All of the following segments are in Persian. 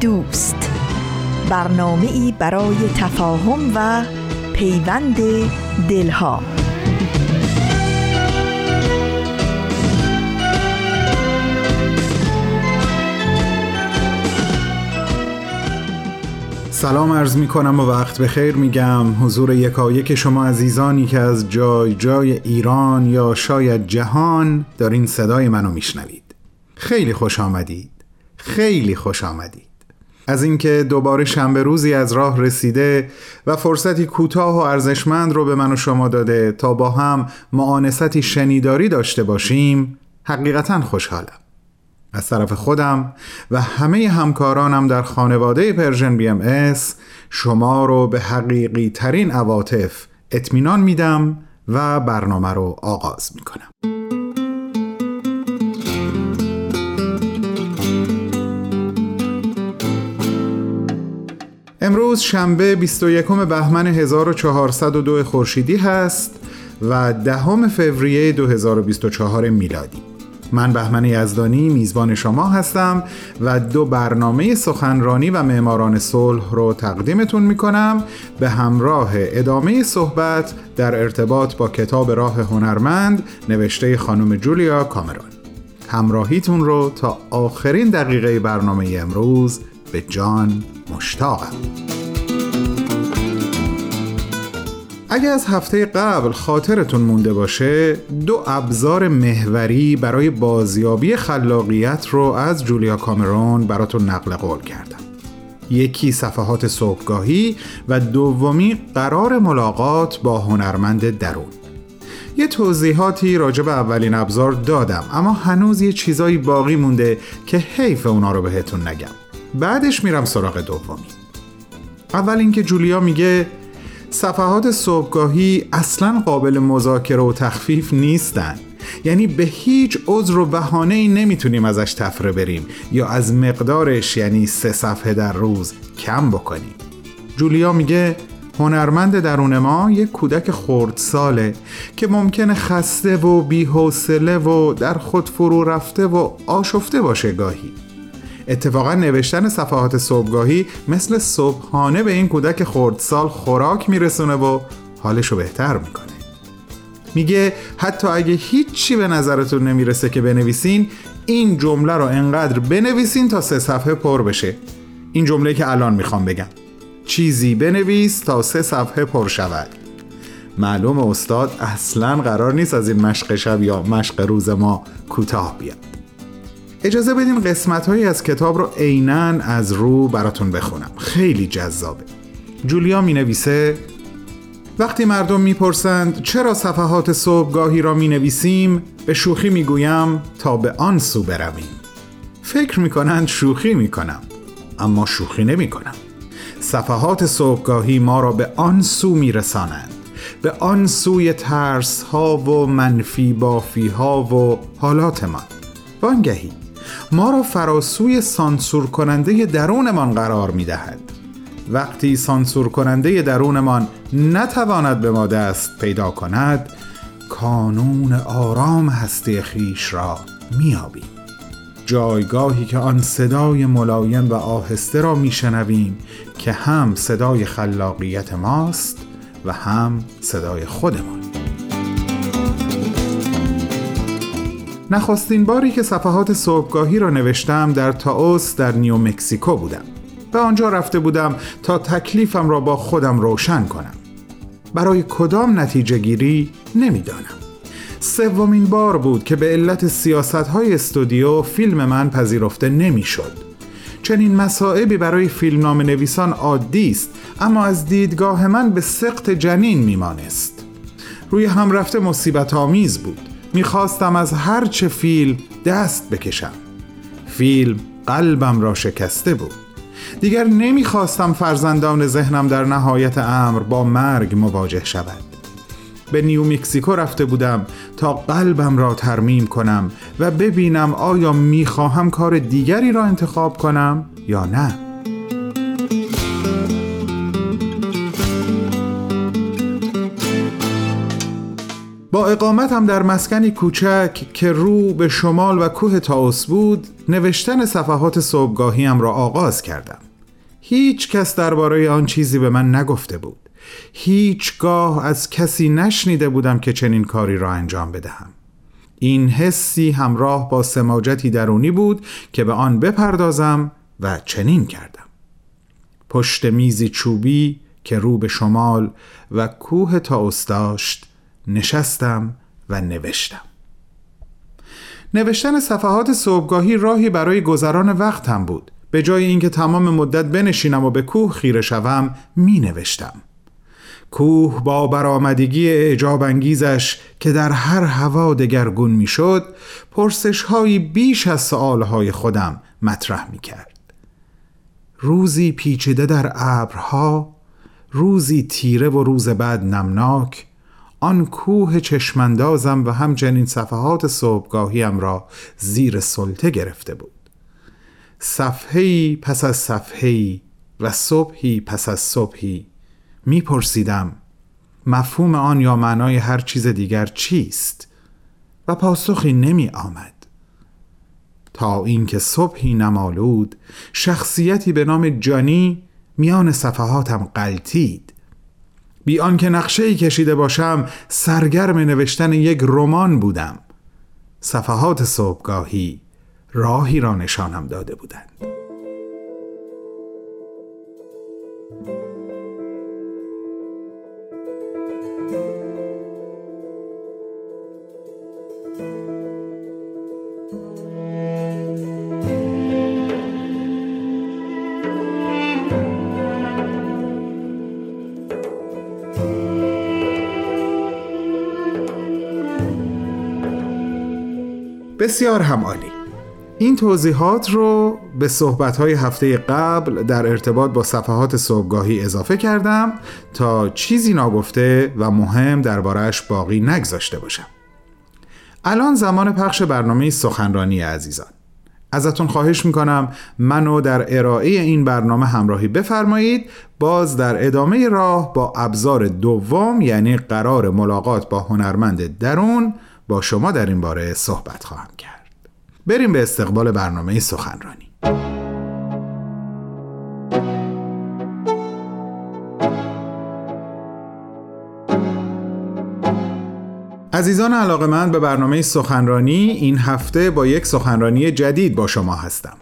دوست. برنامه ای برای تفاهم و پیوند دلها. سلام عرض می کنم و وقت بخیر میگم. حضور یکایک شما عزیزانی که از جای جای ایران یا شاید جهان دارین صدای منو میشنوید. خیلی خوش آمدید. خیلی خوش آمدید. از اینکه دوباره شنبه روزی از راه رسیده و فرصتی کوتاه و ارزشمند رو به من و شما داده تا با هم مؤانستی شنیداری داشته باشیم حقیقتا خوشحالم. از طرف خودم و همه همکارانم در خانواده Persian BMS شما رو به حقیقی ترین عواطف اطمینان میدم و برنامه رو آغاز می‌کنم. امروز شنبه 21 بهمن 1402 خورشیدی هست و دهم فوریه 2024 میلادی. من بهمن یزدانی میزبان شما هستم و دو برنامه سخنرانی و معماران صلح رو تقدیمتون می‌کنم به همراه ادامه صحبت در ارتباط با کتاب راه هنرمند نوشته خانم جولیا کامرون همراهیتون رو تا آخرین دقیقه برنامه امروز به جان مشتاقم. اگر از هفته قبل خاطرتون مونده باشه دو ابزار محوری برای بازیابی خلاقیت رو از جولیا کامرون براتون نقل قول کردم. یکی صفحات صبحگاهی و دومی قرار ملاقات با هنرمند درون. یه توضیحاتی راجع به اولین ابزار دادم اما هنوز یه چیزایی باقی مونده که حیف اونا رو بهتون نگم. بعدش میرم سراغ دومی. اول اینکه جولیا میگه صفحات صبحگاهی اصلا قابل مذاکره و تخفیف نیستن. یعنی به هیچ عذر و بهانه ای نمی‌تونیم ازش تفره بریم یا از مقدارش یعنی سه صفحه در روز کم بکنیم. جولیا میگه هنرمند درون ما یک کودک خردساله که ممکنه خسته و بیحوصله و در خود فرو رفته و آشفته باشه گاهی. اتفاقا نوشتن صفحات صبحگاهی مثل صبحانه به این کودک خردسال خوراک میرسونه و حالشو بهتر می‌کنه. میگه حتی اگه هیچی به نظرتون نمی‌رسه که بنویسین این جمله رو انقدر بنویسین تا سه صفحه پر بشه. این جمله که الان می‌خوام بگم. چیزی بنویس تا سه صفحه پر شود. معلوم استاد اصلا قرار نیست از این مشق شب یا مشق روز ما کوتاه بیاد. اجازه بدین قسمت هایی از کتاب رو عینا از رو براتون بخونم. خیلی جذابه. جولیا می نویسه وقتی مردم می‌پرسند چرا صفحات صبحگاهی را می نویسیم به شوخی می گویم تا به آن سو برویم. فکر می کنند شوخی می کنم اما شوخی نمی کنم صفحات صبحگاهی ما را به آن سو می رسانند به آن سوی ترس ها و منفی بافی ها و حالاتمان. وانگهی ما را فراسوی سانسور کننده درونمان قرار می دهد وقتی سانسور کننده درونمان نتواند به ما دست پیدا کند کانون آرام هستی خیش را میابیم جایگاهی که آن صدای ملایم و آهسته را میشنویم که هم صدای خلاقیت ماست و هم صدای خودمان. نخستین باری که صفحات صبحگاهی را نوشتم در تاوس در نیو مکسیکو بودم به آنجا رفته بودم تا تکلیفم را با خودم روشن کنم. برای کدام نتیجه گیری نمی‌دانم. سومین بار بود که به علت سیاست های استودیو فیلم من پذیرفته نمی‌شد. چنین مسائبی برای فیلمنامه نویسان عادی است اما از دیدگاه من به سقط جنین میمانست. روی هم رفته مصیبت آمیز بود. می‌خواستم از هر چه فیلم دست بکشم. فیلم قلبم را شکسته بود. دیگر نمی‌خواستم فرزندان ذهنم در نهایت امر با مرگ مواجه شود. به نیو مکزیکو رفته بودم تا قلبم را ترمیم کنم و ببینم آیا می‌خواهم کار دیگری را انتخاب کنم یا نه. با اقامتم در مسکنی کوچک که رو به شمال و کوه تاوس بود نوشتن صفحات صبحگاهیم را آغاز کردم. هیچ کس درباره آن چیزی به من نگفته بود. هیچگاه از کسی نشنیده بودم که چنین کاری را انجام بدهم. این حسی همراه با سماجتی درونی بود که به آن بپردازم و چنین کردم. پشت میزی چوبی که رو به شمال و کوه تا داشت نشستم و نوشتم. نوشتن صفحات صبحگاهی راهی برای گذران وقتم بود. به جای اینکه تمام مدت بنشینم و به کوه خیره شوم می نوشتم کوه با برآمدگی اعجاب انگیزش که در هر هوا دگرگون می‌شد پرسش هایی بیش از سآلهای خودم مطرح می کرد روزی پیچیده در ابرها روزی تیره و روز بعد نمناک آن کوه چشمندازم و همچنین صفحات صبحگاهیم را زیر سلطه گرفته بود. صفحهی پس از صفحهی و صبحی پس از صبحی میپرسیدم مفهوم آن یا معنای هر چیز دیگر چیست؟ و پاسخی نمی آمد. تا اینکه صبحی نمالود شخصیتی به نام جانی میان صفحاتم قلتید بی آنکه نقشه کشیده باشم سرگرم نوشتن یک رمان بودم. صفحات صبحگاهی راهی را نشانم داده بودند. بسیار همالی این توضیحات رو به صحبتهای هفته قبل در ارتباط با صفحات صبحگاهی اضافه کردم تا چیزی ناگفته و مهم دربارهش باقی نگذاشته باشم. الان زمان پخش برنامه سخنرانی عزیزان. ازتون خواهش می‌کنم منو در ارائه این برنامه همراهی بفرمایید. باز در ادامه راه با ابزار دوم یعنی قرار ملاقات با هنرمند درون با شما در این باره صحبت خواهم کرد. بریم به استقبال برنامه سخنرانی. عزیزان علاقه من به برنامه سخنرانی این هفته با یک سخنرانی جدید با شما هستم.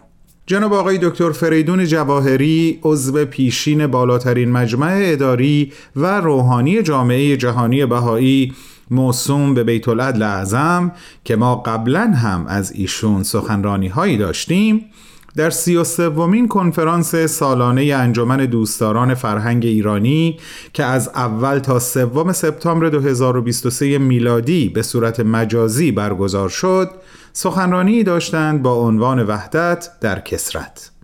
جناب آقای دکتر فریدون جواهری عضو پیشین بالاترین مجمع اداری و روحانی جامعه جهانی بهایی موسوم به بیت العدل اعظم که ما قبلا هم از ایشون سخنرانی هایی داشتیم در سی و سومین کنفرانس سالانه انجمن دوستداران فرهنگ ایرانی که از اول تا سوم سپتامبر 2023 میلادی به صورت مجازی برگزار شد سخنرانی داشتند با عنوان وحدت در کسرت.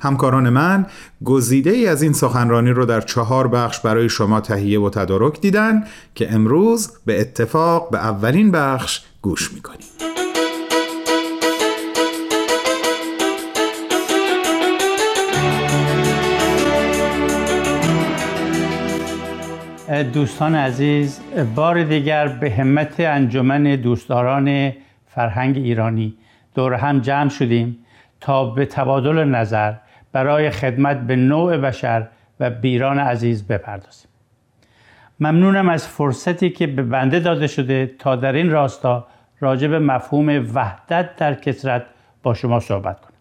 همکاران من گزیده ای از این سخنرانی رو در چهار بخش برای شما تهیه و تدارک دیدن که امروز به اتفاق به اولین بخش گوش می‌کنیم. دوستان عزیز بار دیگر به همت انجمن دوستداران فرهنگ ایرانی دور هم جمع شدیم تا به تبادل نظر برای خدمت به نوع بشر و بیران عزیز بپردازیم. ممنونم از فرصتی که به بنده داده شده تا در این راستا راجع به مفهوم وحدت در کسرت با شما صحبت کنم.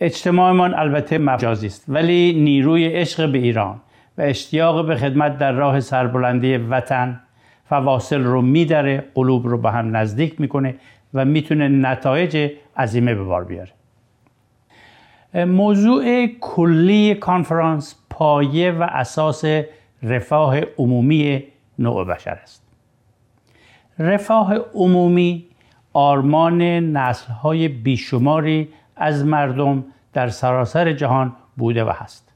اجتماعمان البته مجازی است ولی نیروی عشق به ایران و اشتیاق به خدمت در راه سربلندی وطن فواصل رو میدره قلوب رو به هم نزدیک می‌کنه و می‌تونه نتایج عظیمه به بار بیاره. موضوع کلی کانفرانس پایه و اساس رفاه عمومی نوع بشر است. رفاه عمومی آرمان نسلهای بیشماری از مردم در سراسر جهان بوده و هست.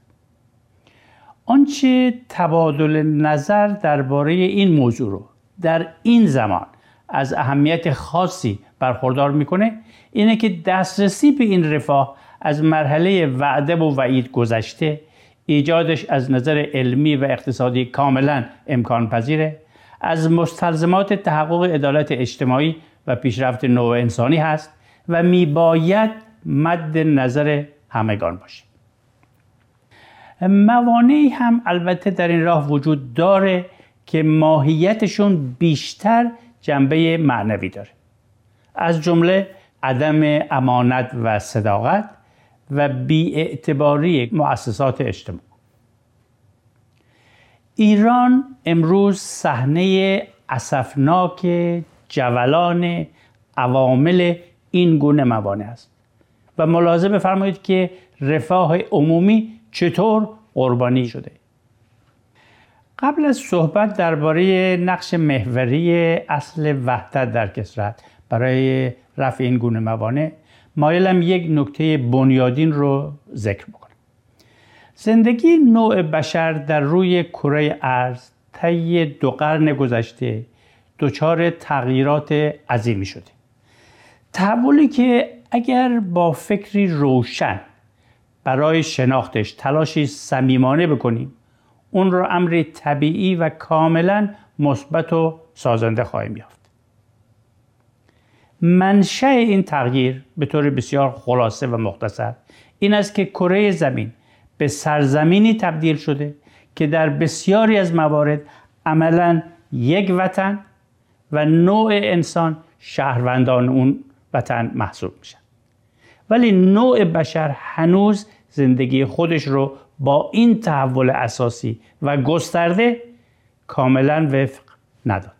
آنچه تبادل نظر درباره این موضوع رو در این زمان از اهمیت خاصی برخوردار می‌کنه اینه که دسترسی به این رفاه از مرحله وعده و وعید گذشته ایجادش از نظر علمی و اقتصادی کاملا امکان پذیره از مستلزمات تحقق عدالت اجتماعی و پیشرفت نوع انسانی هست و میباید مد نظر همگان باشه. موانعی هم البته در این راه وجود داره که ماهیتشون بیشتر جنبه معنوی داره. از جمله عدم امانت و صداقت و بیاعتباری مؤسسات اجتماع ایران امروز صحنه اسفناک جولان عوامل این گونه موانع است و ملاحظه بفرمایید که رفاه عمومی چطور قربانی شده. قبل از صحبت درباره نقش محوری اصل وحدت در کسرت برای رفع این گونه موانع مایلم یک نکته بنیادین رو ذکر بکنم. زندگی نوع بشر در روی کره ارز طی دو قرن گذشته دچار تغییرات عظیمی شده. تحولی که اگر با فکری روشن برای شناختش تلاشی صمیمانه بکنیم اون را امری طبیعی و کاملا مثبت و سازنده خواهیم یافت. منشأ این تغییر به طور بسیار خلاصه و مختصر این است که کره زمین به سرزمینی تبدیل شده که در بسیاری از موارد عملا یک وطن و نوع انسان شهروندان اون وطن محسوب میشن. ولی نوع بشر هنوز زندگی خودش رو با این تحول اساسی و گسترده کاملا وفق نداد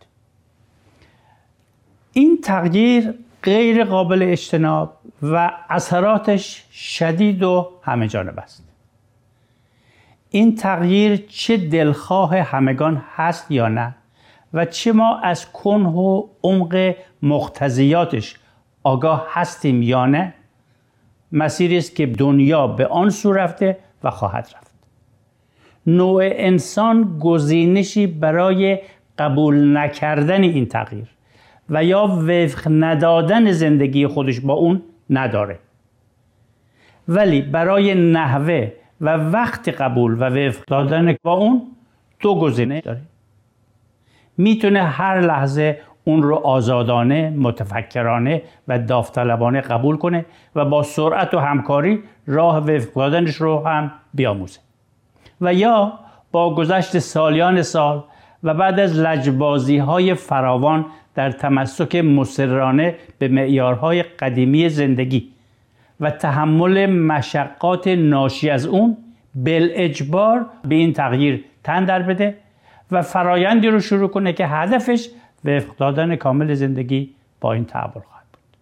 این تغییر غیر قابل اجتناب و اثراتش شدید و همه جانب است. این تغییر چه دلخواه همگان هست یا نه و چه ما از کنه و عمق مختزیاتش آگاه هستیم یا نه مسیری است که دنیا به آن سو رفته و خواهد رفت. نوع انسان گزینشی برای قبول نکردن این تغییر و یا وفق ندادن زندگی خودش با اون نداره. ولی برای نحوه و وقت قبول و وفق دادن با اون دو گزینه داره. می‌تونه هر لحظه اون رو آزادانه، متفکرانه و داوطلبانه قبول کنه و با سرعت و همکاری راه وفق دادنش رو هم بیاموزه. و یا با گذشت سالیان سال و بعد از لجبازی های فراوان در تمسک مسررانه به معیارهای قدیمی زندگی و تحمل مشقات ناشی از اون بل اجبار به این تغییر تن در بده و فرایندی رو شروع کنه که هدفش وفق دادن کامل زندگی با این تحول خواهد بود.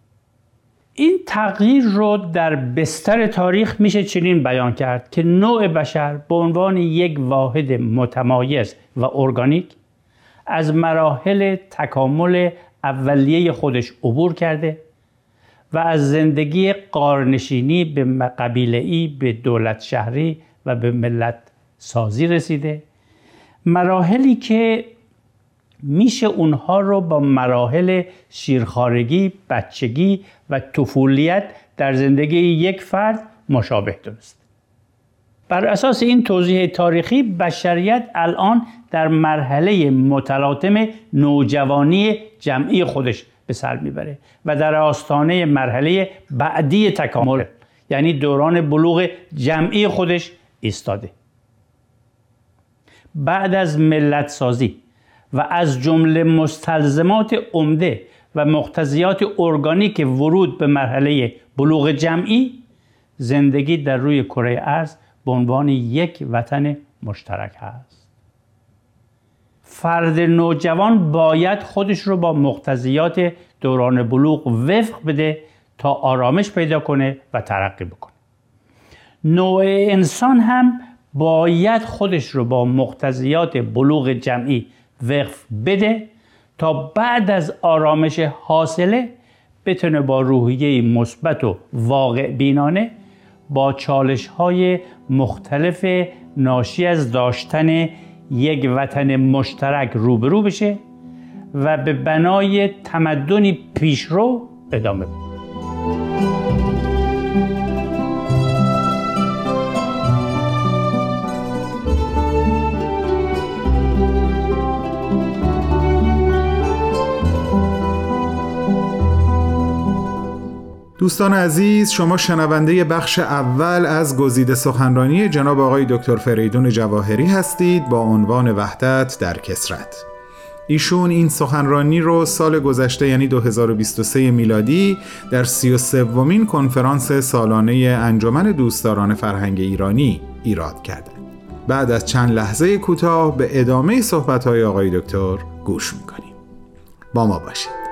این تغییر رو در بستر تاریخ میشه چنین بیان کرد که نوع بشر به عنوان یک واحد متمایز و ارگانیک از مراحل تکامل اولیه خودش عبور کرده و از زندگی قارنشینی به قبیله ای به دولت شهری و به ملت سازی رسیده مراحلی که میشه اونها رو با مراحل شیرخارگی، بچگی و طفولیت در زندگی یک فرد مشابه دونست. بر اساس این توضیح تاریخی بشریت الان در مرحله متلاطم نوجوانی جمعی خودش به سر می‌بره و در آستانه مرحله بعدی تکامل یعنی دوران بلوغ جمعی خودش ایستاده. بعد از ملت سازی و از جمله مستلزمات عمده و مقتضیات ارگانیک ورود به مرحله بلوغ جمعی زندگی در روی کره ارز به عنوان یک وطن مشترک هست. فرد نوجوان باید خودش رو با مقتضیات دوران بلوغ وفق بده تا آرامش پیدا کنه و ترقی بکنه. نوع انسان هم باید خودش رو با مقتضیات بلوغ جمعی وقف بده تا بعد از آرامش حاصله بتونه با روحیه مثبت و واقع بینانه با چالش های مختلف ناشی از داشتن یک وطن مشترک روبرو بشه و به بنای تمدنی پیشرو ادامه بده. دوستان عزیز شما شنونده بخش اول از گزیده سخنرانی جناب آقای دکتر فریدون جواهری هستید با عنوان وحدت در کسرت ایشون این سخنرانی رو سال گذشته یعنی 2023 میلادی در 33 ومین کنفرانس سالانه انجمن دوستداران فرهنگ ایرانی ایراد کردند. بعد از چند لحظه کوتاه به ادامه صحبت‌های آقای دکتر گوش می‌کنیم. با ما باشید.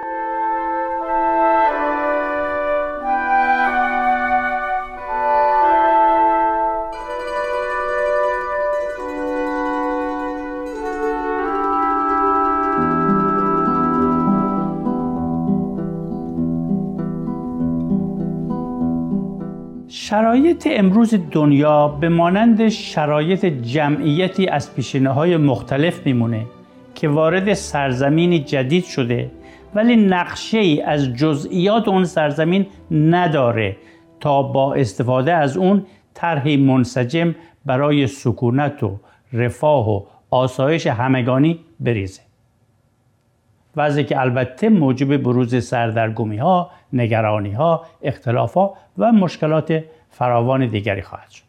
شرایط امروز دنیا به مانند شرایط جمعیتی از پیشینه های مختلف میمونه که وارد سرزمینی جدید شده ولی نقشه ای از جزئیات اون سرزمین نداره تا با استفاده از اون طرحی منسجم برای سکونت و رفاه و آسایش همگانی بریزه. وضعی که البته موجب بروز سردرگمی ها، نگرانی ها، اختلاف ها و مشکلات فراوان دیگری خواهد شد.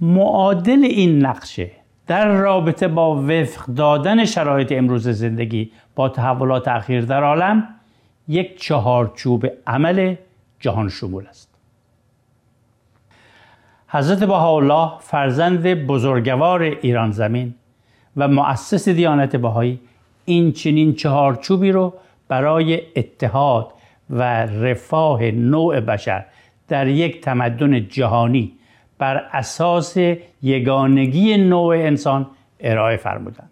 معادل این نقشه در رابطه با وفق دادن شرایط امروز زندگی با تحولات اخیر در عالم یک چهارچوب عمل جهان شمول است. حضرت بهاءالله فرزند بزرگوار ایران زمین و مؤسس دیانت بهایی این چنین چهارچوبی رو برای اتحاد و رفاه نوع بشر در یک تمدن جهانی بر اساس یگانگی نوع انسان ارائه فرمودند.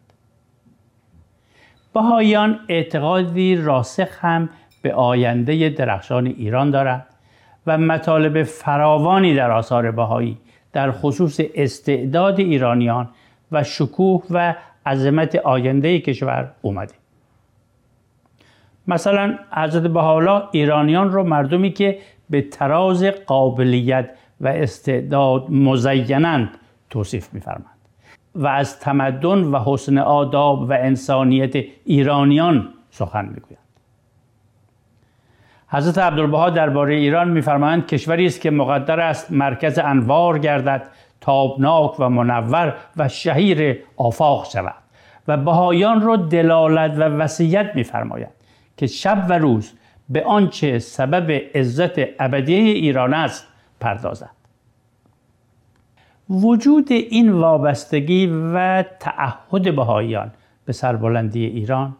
بهاییان اعتقادی راسخ هم به آینده درخشان ایران دارند و مطالب فراوانی در آثار بهایی در خصوص استعداد ایرانیان و شکوه و عظمت آینده کشور اومده. مثلا حضرت بهاءالله ایرانیان رو مردمی که به تراز قابلیت و استعداد مزینند توصیف میفرمند و از تمدن و حسن آداب و انسانیت ایرانیان سخن می‌گویند. حضرت عبدالبها درباره ایران میفرمایند کشوری است که مقدر است مرکز انوار گردد تابناک و منور و شهیر آفاق شود. و بهایان را دلالت و وصیت میفرماید. که شب و روز به آنچه سبب عزت ابدی ایران است پردازد. وجود این وابستگی و تعهد بهاییان به سربلندی ایران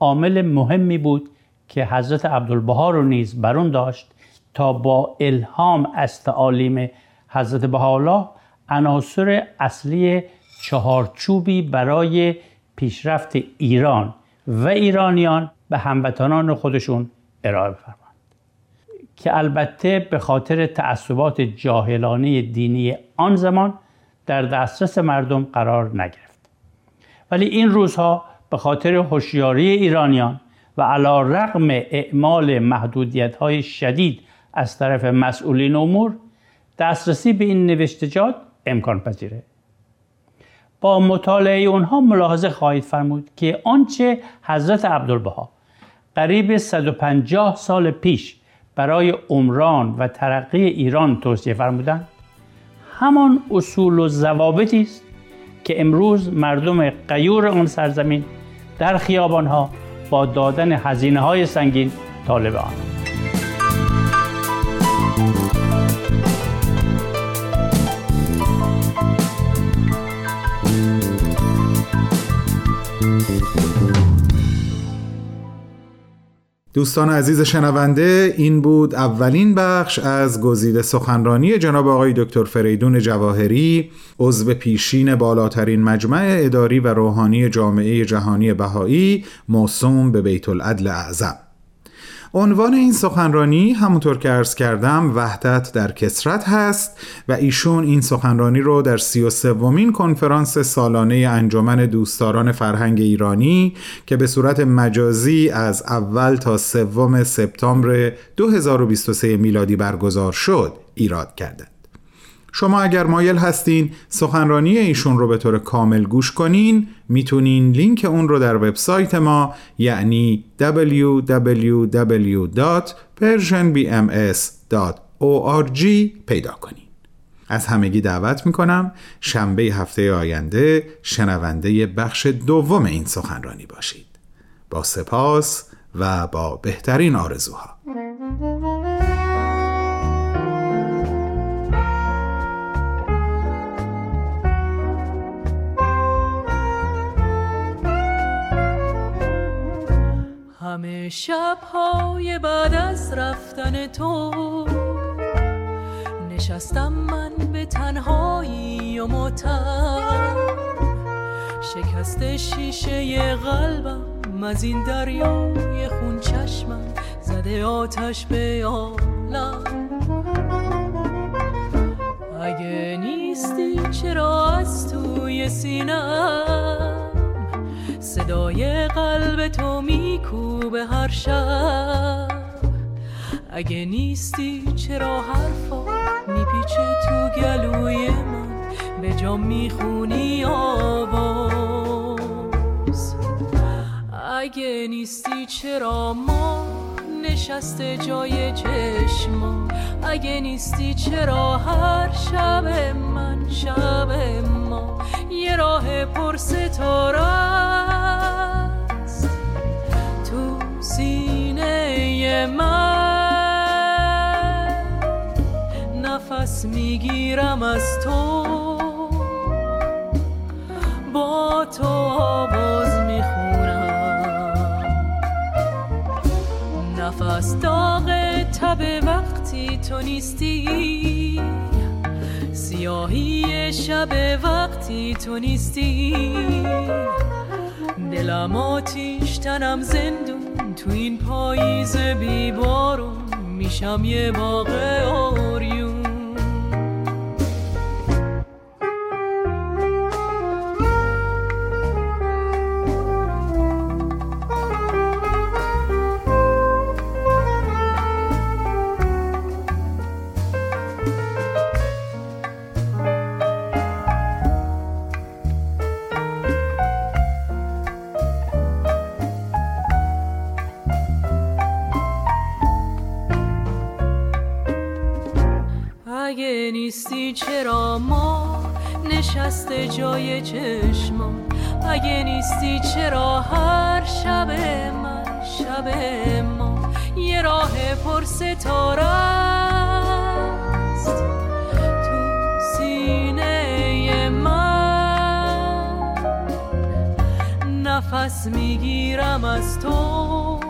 عامل مهمی بود که حضرت عبدالبها رو نیز برون داشت تا با الهام از تعالیم حضرت بهاءالله عناصر اصلی چهارچوبی برای پیشرفت ایران و ایرانیان به هموطنان خودشون ارائه بفرمایند. که البته به خاطر تعصبات جاهلانه دینی آن زمان در دسترس مردم قرار نگرفت. ولی این روزها به خاطر هوشیاری ایرانیان و علا رقم اعمال محدودیت های شدید از طرف مسئولین امور دسترسی به این نوشتجات امکان پذیره. با مطالعه اونها ملاحظه خواهید فرمود که آنچه حضرت عبدالبها قریب 150 سال پیش برای عمران و ترقی ایران توصیه فرمودند. همان اصول و ضوابطی است که امروز مردم قیور آن سرزمین در خیابانها با دادن هزینه های سنگین طالب آن دوستان عزیز شنونده این بود اولین بخش از گزیده سخنرانی جناب آقای دکتر فریدون جواهری عضو پیشین بالاترین مجمع اداری و روحانی جامعه جهانی بهایی موسوم به بیت العدل اعظم. عنوان این سخنرانی همونطور که ارز کردم وحدت در کسرت هست و ایشون این سخنرانی رو در سی و سومین کنفرانس سالانه انجمن دوستداران فرهنگ ایرانی که به صورت مجازی از اول تا سوم سپتامبر 2023 میلادی برگزار شد ایراد کردند. شما اگر مایل هستین سخنرانی ایشون رو به طور کامل گوش کنین می‌تونین لینک اون رو در وبسایت ما یعنی www.persianbms.org پیدا کنین. از همگی دعوت می‌کنم شنبه هفته آینده شنونده بخش دوم این سخنرانی باشید. با سپاس و با بهترین آرزوها. همه شبهای بعد از رفتن تو. نشستم من به تنهایی و متر شکست شیشه قلبم از این دریای خون چشمم زده آتش به عالم. اگه نیستی چرا از توی سینم؟ صدای قلب تو میکوبه هر شب. اگه نیستی چرا حرفا میپیچه تو گلوی من؟ به جا می‌خونی آواز. اگه نیستی چرا ما نشسته جای چشما؟ اگه نیستی چرا هر شب من شب ما؟ یه راه پر ستاره من نفس می‌گیرم از تو. با تو آواز می‌خونم. نفس داغ تب وقتی تو نیستی. سیاهی شب وقتی تو نیستی. دلم آتیش تنم زندون. تو این پاییز بیبارون میشم یه باغ نفس می‌گیرم از تو.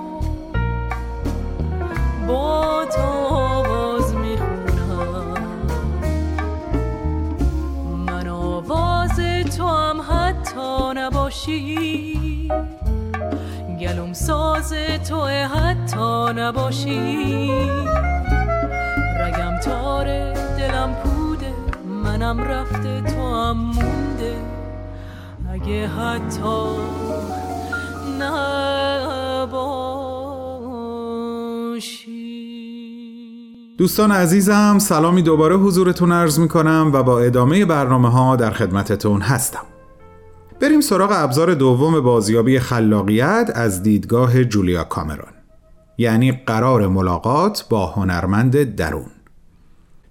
با تو آواز می‌خونم. من آواز تو هم حتی نباشی. گلوم ساز تو حتی نباشی. رگم تاره دلم پوده منم رفته تو هم مونده. اگه حتی دوستان عزیزم سلامی دوباره حضورتون عرض می کنم و با ادامه برنامه ها در خدمتتون هستم. بریم سراغ ابزار دوم بازیابی خلاقیت از دیدگاه جولیا کامرون یعنی قرار ملاقات با هنرمند درون.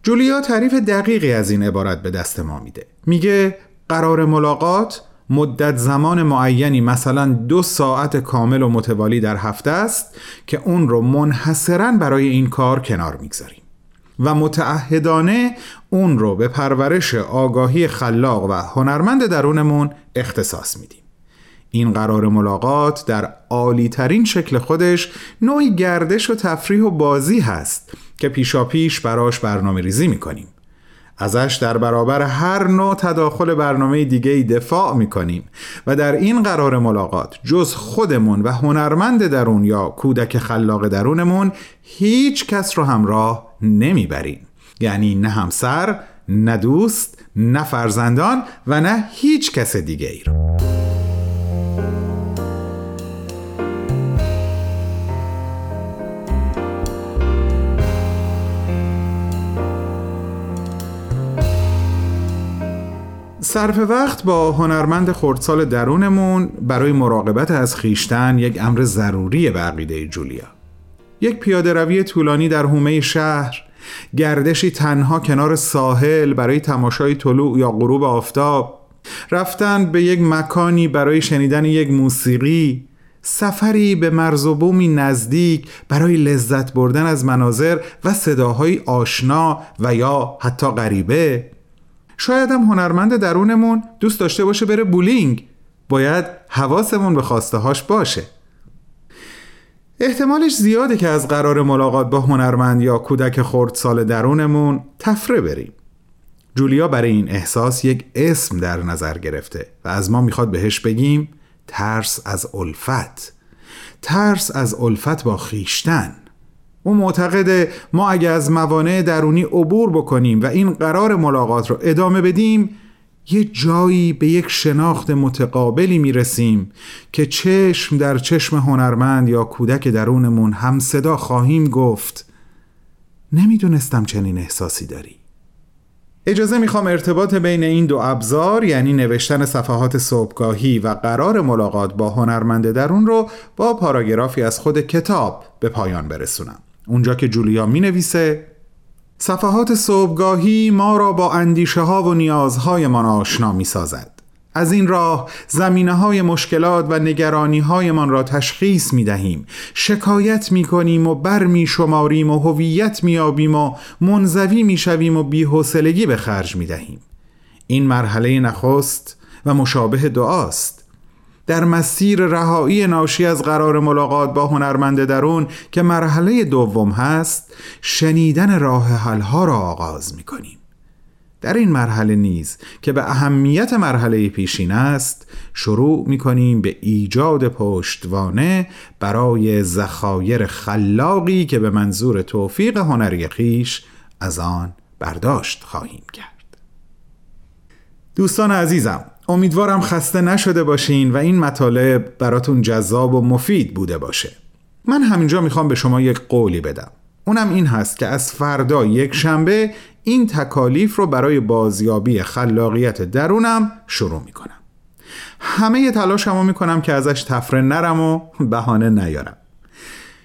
جولیا تعریف دقیقی از این عبارت به دست ما میده. میگه قرار ملاقات مدت زمان معینی مثلا دو ساعت کامل و متوالی در هفته است که اون رو منحصرا برای این کار کنار می‌گذاریم. و متعهدانه اون رو به پرورش آگاهی خلاق و هنرمند درونمون اختصاص میدیم. این قرار ملاقات در عالی ترین شکل خودش نوعی گردش و تفریح و بازی هست که پیشا پیش براش برنامه ریزی می‌کنیم. ازش در برابر هر نوع تداخل برنامه دیگه ای دفاع می‌کنیم و در این قرار ملاقات جز خودمون و هنرمند درون یا کودک خلاق درونمون هیچ کس رو همراه نمی‌بریم. یعنی نه همسر نه دوست نه فرزندان و نه هیچ کس دیگه ای رو. صرف وقت با هنرمند خردسال درونمون برای مراقبت از خیشتن یک امر ضروری به عقیده جولیا. یک پیاده روی طولانی در حومه شهر گردشی تنها کنار ساحل برای تماشای طلوع یا غروب آفتاب رفتن به یک مکانی برای شنیدن یک موسیقی سفری به مرز و بومی نزدیک برای لذت بردن از مناظر و صداهای آشنا و یا حتی غریبه. شاید هم هنرمند درونمون دوست داشته باشه بره بولینگ. باید حواسمون به خواسته هاش باشه. احتمالش زیاده که از قرار ملاقات با هنرمند یا کودک خردسال درونمون تفره بریم. جولیا برای این احساس یک اسم در نظر گرفته و از ما می‌خواد بهش بگیم ترس از الفت. ترس از الفت با خیشتن. او معتقده ما اگه از موانع درونی عبور بکنیم و این قرار ملاقات رو ادامه بدیم یه جایی به یک شناخت متقابلی می‌رسیم که چشم در چشم هنرمند یا کودک درونمون هم صدا خواهیم گفت. نمی‌دونستم چنین احساسی داری. اجازه می‌خوام ارتباط بین این دو ابزار یعنی نوشتن صفحات صبحگاهی و قرار ملاقات با هنرمند درون رو با پاراگرافی از خود کتاب به پایان برسونم. اونجا که جولیا می نویسه صفحات صبحگاهی ما را با اندیشه ها و نیازهایمان آشنا می سازد. از این راه زمینه های مشکلات و نگرانی هایمان را تشخیص می دهیم شکایت می کنیم و بر می شماریم و هویت می آبیم و منزوی می شویم و بیحسلگی به خرج می دهیم این مرحله نخست و مشابه دعاست. در مسیر رهایی ناشی از قرار ملاقات با هنرمند درون که مرحله دوم هست شنیدن راه حلها را آغاز می کنیم. در این مرحله نیز که به اهمیت مرحله پیشین است شروع می کنیم به ایجاد پشتوانه برای زخایر خلاقی که به منظور توفیق هنری خیش از آن برداشت خواهیم کرد دوستان عزیزم امیدوارم خسته نشده باشین و این مطالب براتون جذاب و مفید بوده باشه. من همینجا می‌خوام به شما یک قولی بدم. اونم این هست که از فردا یک شنبه این تکالیف رو برای بازیابی خلاقیت درونم شروع می‌کنم. همه تلاشمو می‌کنم که ازش تفره نرم و بهانه نیارم.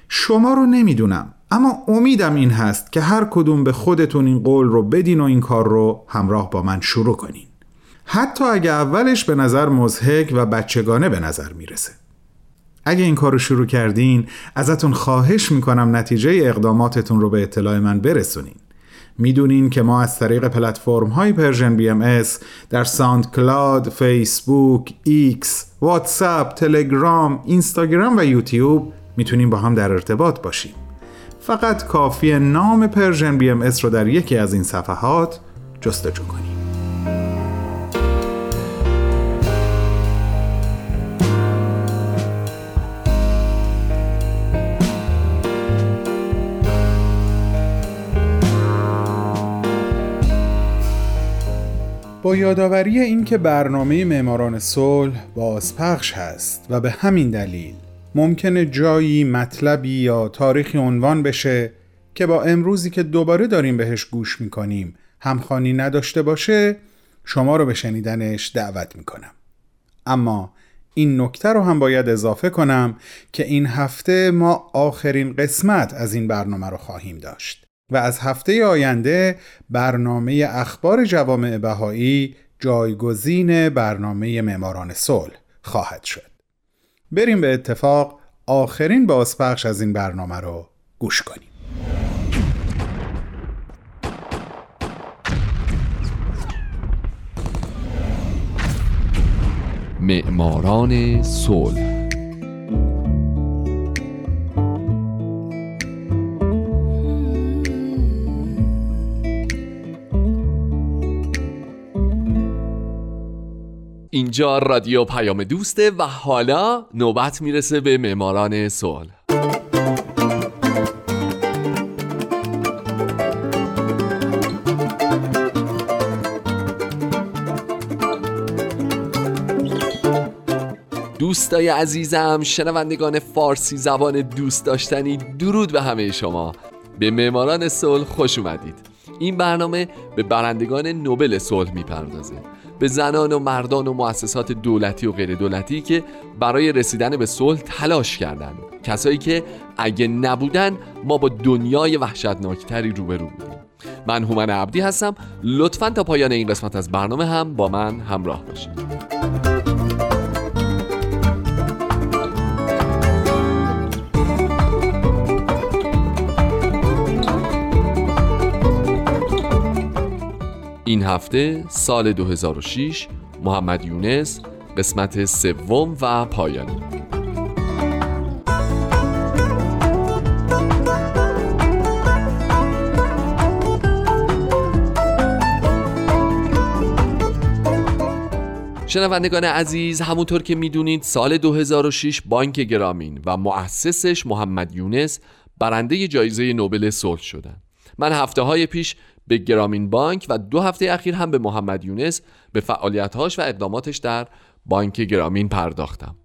شما رو نمی‌دونم اما امیدم این هست که هر کدوم به خودتون این قول رو بدین و این کار رو همراه با من شروع کنین. حتی اگه اولش به نظر مزهک و بچگانه به نظر می‌رسه. اگه این کار رو شروع کردین ازتون خواهش می‌کنم نتیجه اقداماتتون رو به اطلاع من برسونین. می‌دونین که ما از طریق پلتفرم های Persian BMS در SoundCloud، فیسبوک، X، واتساپ، تلگرام، اینستاگرام و یوتیوب می‌تونیم با هم در ارتباط باشیم. فقط کافیه نام Persian BMS رو در یکی از این صفحات جستجو کنیم. با یادآوری اینکه برنامه معماران صلح بازپخش هست و به همین دلیل ممکنه جایی مطلبی یا تاریخی عنوان بشه که با امروزی که دوباره داریم بهش گوش می‌کنیم همخانی نداشته باشه شما رو به شنیدنش دعوت می‌کنم. اما این نکته رو هم باید اضافه کنم که این هفته ما آخرین قسمت از این برنامه رو خواهیم داشت. و از هفته آینده برنامه اخبار جوامع بهایی جایگزین برنامه معماران صلح خواهد شد. بریم به اتفاق آخرین بازپخش از این برنامه رو گوش کنیم. معماران صلح اینجا رادیو پیام دوسته و حالا نوبت می‌رسه به معماران صلح. دوستای عزیزم شنوندگان فارسی زبان دوست داشتنی درود به همه شما. به معماران صلح خوش اومدید. این برنامه به برندگان نوبل صلح می‌پردازه. به زنان و مردان و مؤسسات دولتی و غیر دولتی که برای رسیدن به صلح تلاش کردند. کسایی که اگه نبودن ما با دنیای وحشتناکتری روبرو بودیم. من هومن عبدی هستم. لطفا تا پایان این قسمت از برنامه هم با من همراه باشید. این هفته سال 2006 محمد یونس قسمت سوم و پایانی شنوندگان عزیز همونطور که می‌دونید سال 2006 بانک گرامین و مؤسسش محمد یونس برنده جایزه نوبل صلح شدند. من هفته های پیش به گرامین بانک و دو هفته اخیر هم به محمد یونس به فعالیتهاش و اقداماتش در بانک گرامین پرداختم.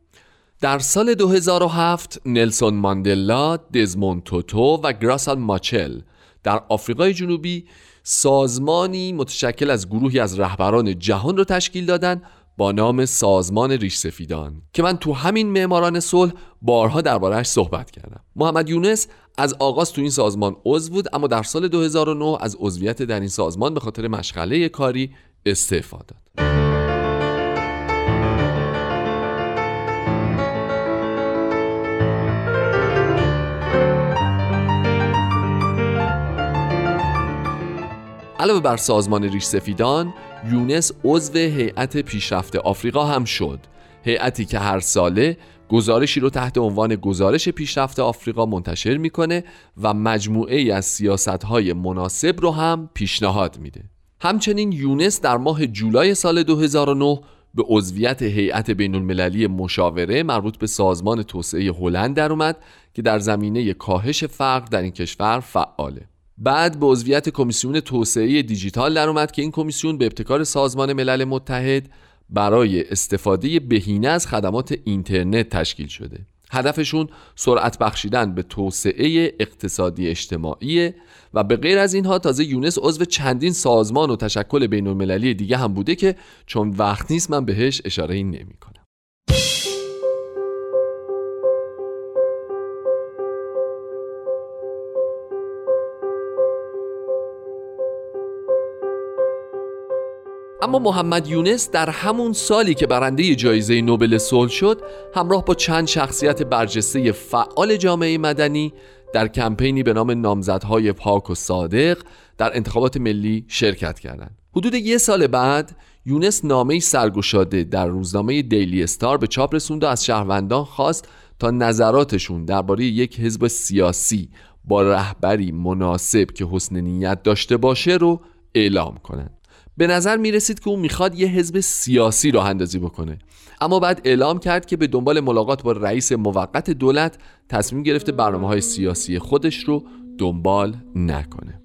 در سال 2007 نلسون ماندلا، دزموند توتو و گراسال ماچل در آفریقای جنوبی سازمانی متشکل از گروهی از رهبران جهان رو تشکیل دادن با نام سازمان ریش سفیدان که من تو همین معماران صلح بارها دربارهش صحبت کردم. محمد یونس از آغاز تو این سازمان عضو بود اما در سال 2009 از عضویت در این سازمان به خاطر مشغله کاری استعفا داد. علاوه بر سازمان ریش سفیدان یونس عضو هیئت پیشرفت آفریقا هم شد. هیئتی که هر ساله گزارشی رو تحت عنوان گزارش پیشرفت آفریقا منتشر می‌کنه و مجموعه ای از سیاست های مناسب رو هم پیشنهاد میده. همچنین یونس در ماه جولای سال 2009 به عضویت هیئت بین المللی مشاوره مربوط به سازمان توسعه هلند در اومد که در زمینه کاهش فقر در این کشور فعاله. بعد به عضویت کمیسیون توسعه دیجیتال در اومد که این کمیسیون به ابتکار سازمان ملل متحد برای استفاده بهینه از خدمات اینترنت تشکیل شده هدفشون سرعت بخشیدن به توسعه اقتصادی اجتماعی و به غیر از اینها تازه یونس عضو چندین سازمان و تشکل بین المللی دیگه هم بوده که چون وقت نیست من بهش اشاره نمی کنم. اما محمد یونس در همون سالی که برنده جایزه نوبل صلح شد همراه با چند شخصیت برجسته فعال جامعه مدنی در کمپینی به نام نامزدهای پاک و صادق در انتخابات ملی شرکت کردند. حدود یه سال بعد یونس نامه سرگشاده در روزنامه دیلی استار به چاپ رسوند و از شهروندان خواست تا نظراتشون درباره یک حزب سیاسی با رهبری مناسب که حسن نیت داشته باشه رو اعلام کنند. به نظر می رسید که او می‌خواد یه حزب سیاسی راه اندازی بکنه. اما بعد اعلام کرد که به دنبال ملاقات با رئیس موقت دولت تصمیم گرفته برنامه های سیاسی خودش رو دنبال نکنه.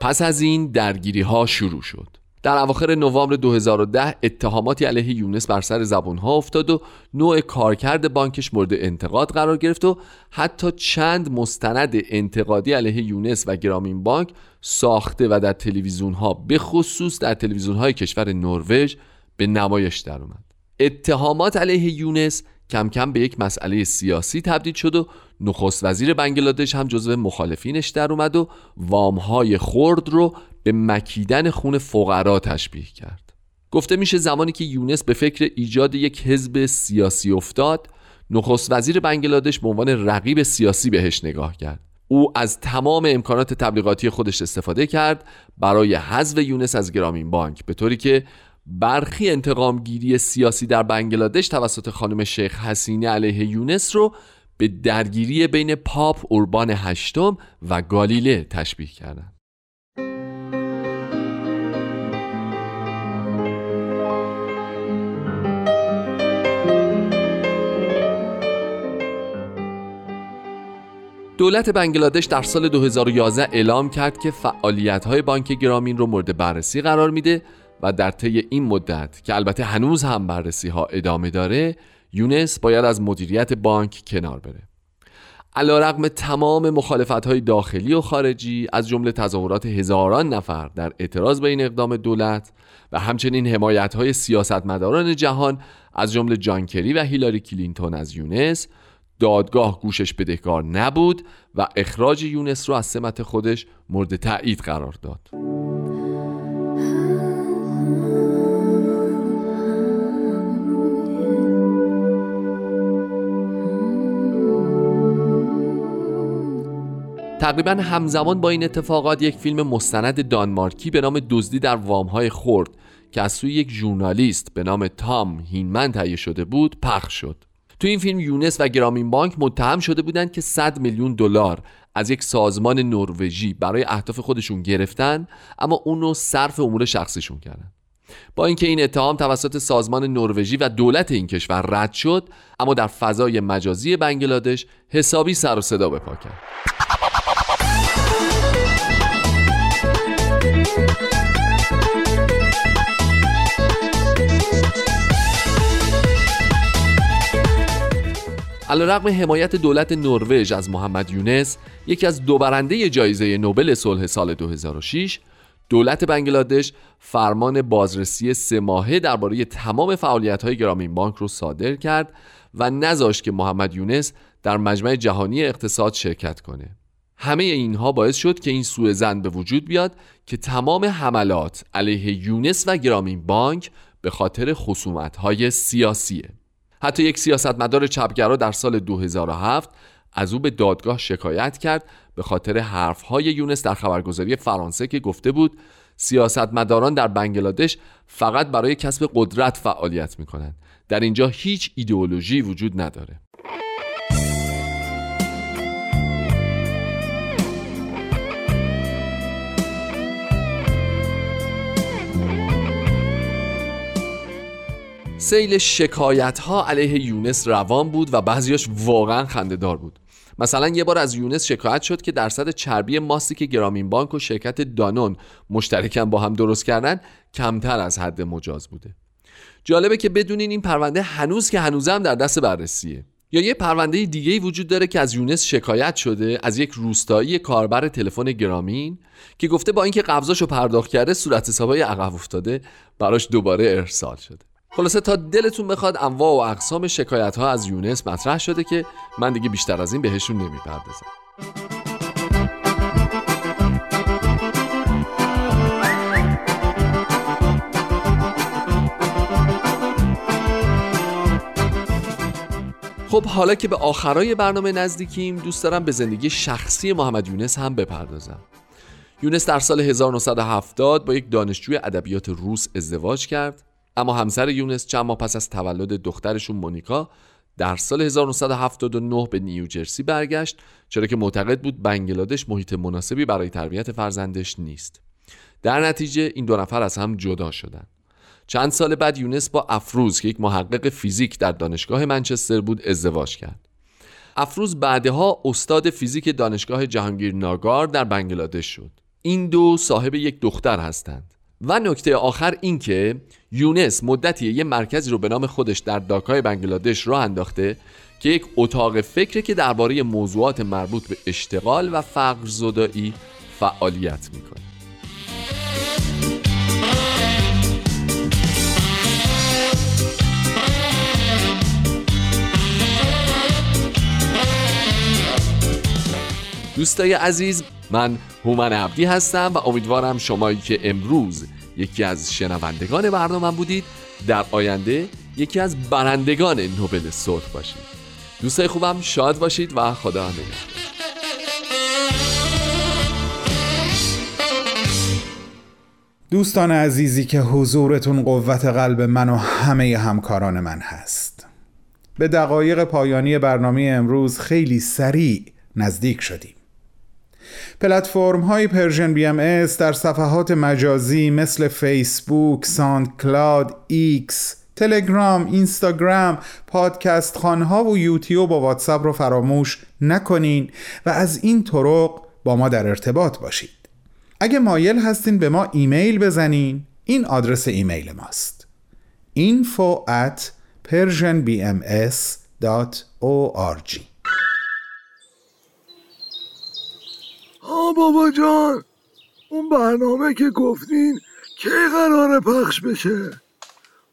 پس از این درگیری ها شروع شد. در اواخر نوامبر 2010 اتهاماتی علیه یونس بر سر ها افتاد و نوع کارکرد بانکش مورد انتقاد قرار گرفت و حتی چند مستند انتقادی علیه یونس و گرامین بانک ساخته و در تلویزیون ها به خصوص در تلویزیون های کشور نروژ به نمایش در اومد اتهامات علیه یونس کم کم به یک مسئله سیاسی تبدیل شد و نخست وزیر بنگلادش هم جزو مخالفینش در اومد و وامهای خرد رو به مکیدن خون فقرا تشبیه کرد. گفته میشه زمانی که یونس به فکر ایجاد یک حزب سیاسی افتاد نخست وزیر بنگلادش به عنوان رقیب سیاسی بهش نگاه کرد. او از تمام امکانات تبلیغاتی خودش استفاده کرد برای حذف یونس از گرامین بانک به طوری که برخی انتقامگیری سیاسی در بنگلادش توسط خانم شیخ حسینه علیه یونس رو به درگیری بین پاپ اوربان هشتم و گالیله تشبیه کردند. دولت بنگلادش در سال 2011 اعلام کرد که فعالیت‌های بانک گرامین رو مورد بررسی قرار میده و در طی این مدت که البته هنوز هم بررسی ها ادامه داره یونس باید از مدیریت بانک کنار بره. علا تمام مخالفت های داخلی و خارجی از جمله تظاهرات هزاران نفر در اعتراض به این اقدام دولت و همچنین حمایت های سیاستمداران جهان از جمله جانکری و هیلاری کلینتون از یونس دادگاه گوشش بدهکار نبود و اخراج یونس رو از سمت خودش مورد تایید قرار داد. تقریبا همزمان با این اتفاقات یک فیلم مستند دانمارکی به نام دزدی در وامهای خورد که از سوی یک ژورنالیست به نام تام هینمن تهیه شده بود پخش شد. تو این فیلم یونس و گرامین بانک متهم شده بودند که 100 میلیون دلار از یک سازمان نروژی برای اهداف خودشون گرفتن اما اون رو صرف امور شخصیشون کردن. با اینکه این اتهام توسط سازمان نروژی و دولت این کشور رد شد اما در فضای مجازی بنگلادش حسابی سر و صدا بپا کرد. علیرغم حمایت دولت نروژ از محمد یونس یکی از دو برنده جایزه نوبل صلح سال 2006 دولت بنگلادش فرمان بازرسی سه ماهه درباره تمام فعالیت های گرامین بانک رو صادر کرد و نذاشت که محمد یونس در مجمع جهانی اقتصاد شرکت کنه. همه اینها باعث شد که این سوء زن به وجود بیاد که تمام حملات علیه یونس و گرامین بانک به خاطر خصومت های سیاسیه. حتی یک سیاستمدار چپگرا در سال 2007 از او به دادگاه شکایت کرد به خاطر حرفهای یونس در خبرگزاری فرانسه که گفته بود سیاستمداران در بنگلادش فقط برای کسب قدرت فعالیت می کنند در اینجا هیچ ایدئولوژی وجود نداره. سیل شکایت ها علیه یونس روان بود و بعضیاش واقعا خندهدار بود. مثلا یه بار از یونس شکایت شد که درصد چربی ماستی که گرامین بانک و شرکت دانون مشترکن با هم درست کردن کمتر از حد مجاز بوده. جالبه که بدونین این پرونده هنوز که هنوز هم در دست بررسیه. یا یه پرونده دیگه وجود داره که از یونس شکایت شده از یک روستایی کاربر تلفن گرامین که گفته با اینکه قبضاشو پرداخت کرده صورت حسابای عقب افتاده براش دوباره ارسال شده. خلاصه تا دلتون بخواد انواع و اقسام شکایت ها از یونس مطرح شده که من دیگه بیشتر از این بهشون نمی‌پردازم. خب حالا که به آخرای برنامه نزدیکیم دوست دارم به زندگی شخصی محمد یونس هم بپردازم. یونس در سال 1970 با یک دانشجوی ادبیات روس ازدواج کرد. اما همسر یونس چند ماه پس از تولد دخترشون مونیکا در سال 1979 به نیوجرسی برگشت چرا که معتقد بود بنگلادش محیط مناسبی برای تربیت فرزندش نیست. در نتیجه این دو نفر از هم جدا شدند چند سال بعد یونس با افروز که یک محقق فیزیک در دانشگاه منچستر بود ازدواج کرد. افروز بعدها استاد فیزیک دانشگاه جهانگیر ناگار در بنگلادش شد. این دو صاحب یک دختر هستند. و نکته آخر این که یونس مدتی یه مرکزی رو به نام خودش در داکای بنگلادش راه انداخته که یک اتاق فکره که درباره موضوعات مربوط به اشتغال و فقر زدایی فعالیت می‌کنه. دوستای عزیز من هومن عبدی هستم و امیدوارم شمایی که امروز یکی از شنوندگان برنامه بودید در آینده یکی از برندگان نوبل صلح باشید. دوستای خوبم شاد باشید و خدا نگهدار. دوستان عزیزی که حضورتون قوت قلب من و همه همکاران من هست. به دقایق پایانی برنامه امروز خیلی سریع نزدیک شدیم. پلتفرم های Persian BMS در صفحات مجازی مثل فیسبوک، SoundCloud، X، تلگرام، اینستاگرام، پادکست‌خوان‌ها و یوتیوب و واتساپ رو فراموش نکنین و از این طرق با ما در ارتباط باشید. اگه مایل هستین به ما ایمیل بزنین این آدرس ایمیل ماست. info at persianbms.org ها بابا جان اون برنامه که گفتین کی قرار پخش بشه؟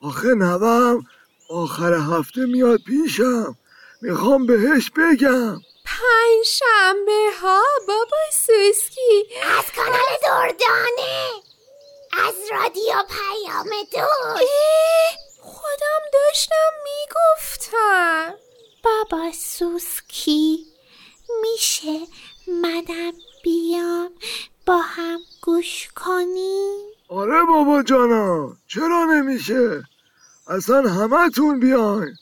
آخه نوام آخر هفته میاد پیشم. می‌خوام بهش بگم. پنج شنبه ها بابا سوسکی. از کانال دردانه. از رادیو پیام دوست. خودم داشتم می‌گفتم. بابا سوسکی میشه منم بیام با هم گوش کنیم آره بابا جانا. چرا نمیشه؟ اصلا همه بیاین.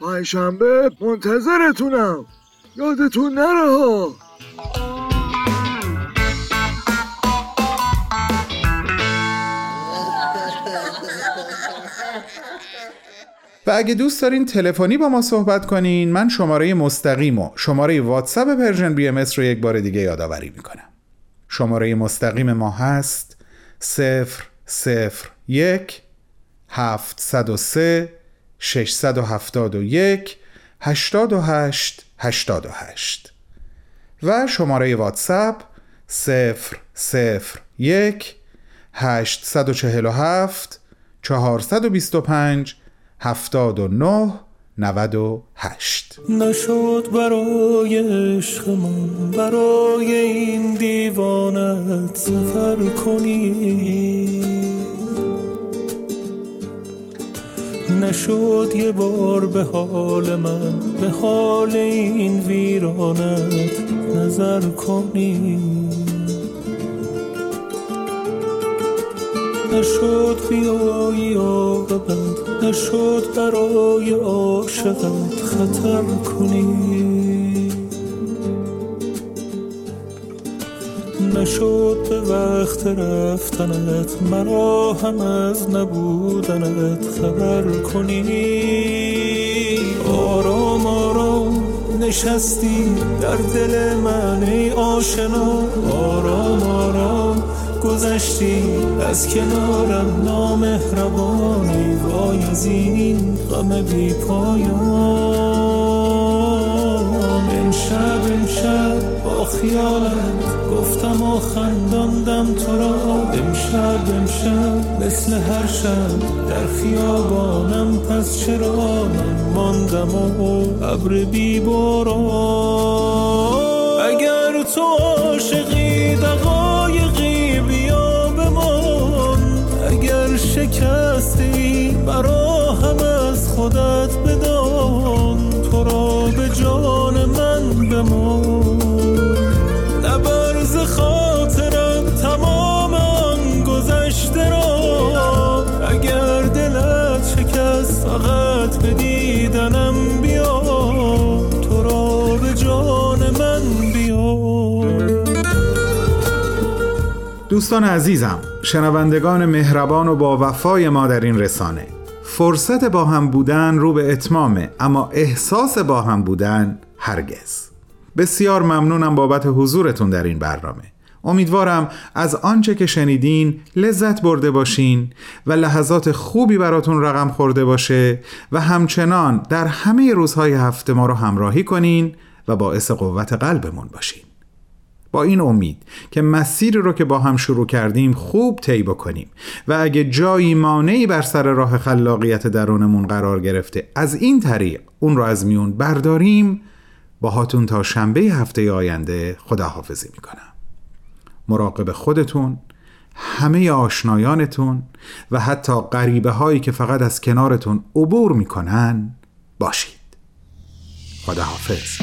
پنجشنبه منتظرتونم. یادتون نره ها. و اگه دوست دارین تلفنی با ما صحبت کنین من شماره مستقیم و شماره واتساپ Persian BMS رو یک بار دیگه یادآوری می‌کنم. شماره مستقیم ما هست 001 703 671 88 88 و شماره واتساپ 001 847 425 79 98 نشد برای عشق من برای این دیوانت سفر کنی. نشد یه بار به حال من به حال این ویرانت نظر کنی. نشد بیایی آقابت نشد برای عاشقت خطر کنی. نشد به وقت رفتنت مرا هم از نبودنت خبر کنی. آرام آرام نشستی در دل من ای آشنا. آرام آرام گذشتی. از کنارم نامهربانی. وای از این غم بی پایان. امشب امشب با خیالت گفتم و خنداندم تو را. امشب امشب مثل هر شب در خیابانم. پس چرا من ماندم و ابر بی باران؟ اگر تو عاشقی دقایقی شکستی برا هم از خودت. دوستان عزیزم شنوندگان مهربان و با وفای ما در این رسانه. فرصت با هم بودن رو به اتمامه اما احساس با هم بودن هرگز. بسیار ممنونم بابت حضورتون در این برنامه. امیدوارم از آنچه که شنیدین لذت برده باشین و لحظات خوبی براتون رقم خورده باشه و همچنان در همه روزهای هفته ما رو همراهی کنین و باعث قوت قلبمون باشین. با این امید که مسیر رو که با هم شروع کردیم خوب طی بکنیم و اگه جایی مانعی بر سر راه خلاقیت درونمون قرار گرفته از این طریق اون رو از میون برداریم باهاتون تا شنبه هفته آینده خداحافظی می‌کنم. مراقب خودتون همه آشنایانتون و حتی غریبه هایی که فقط از کنارتون عبور می‌کنن باشید. خداحافظ.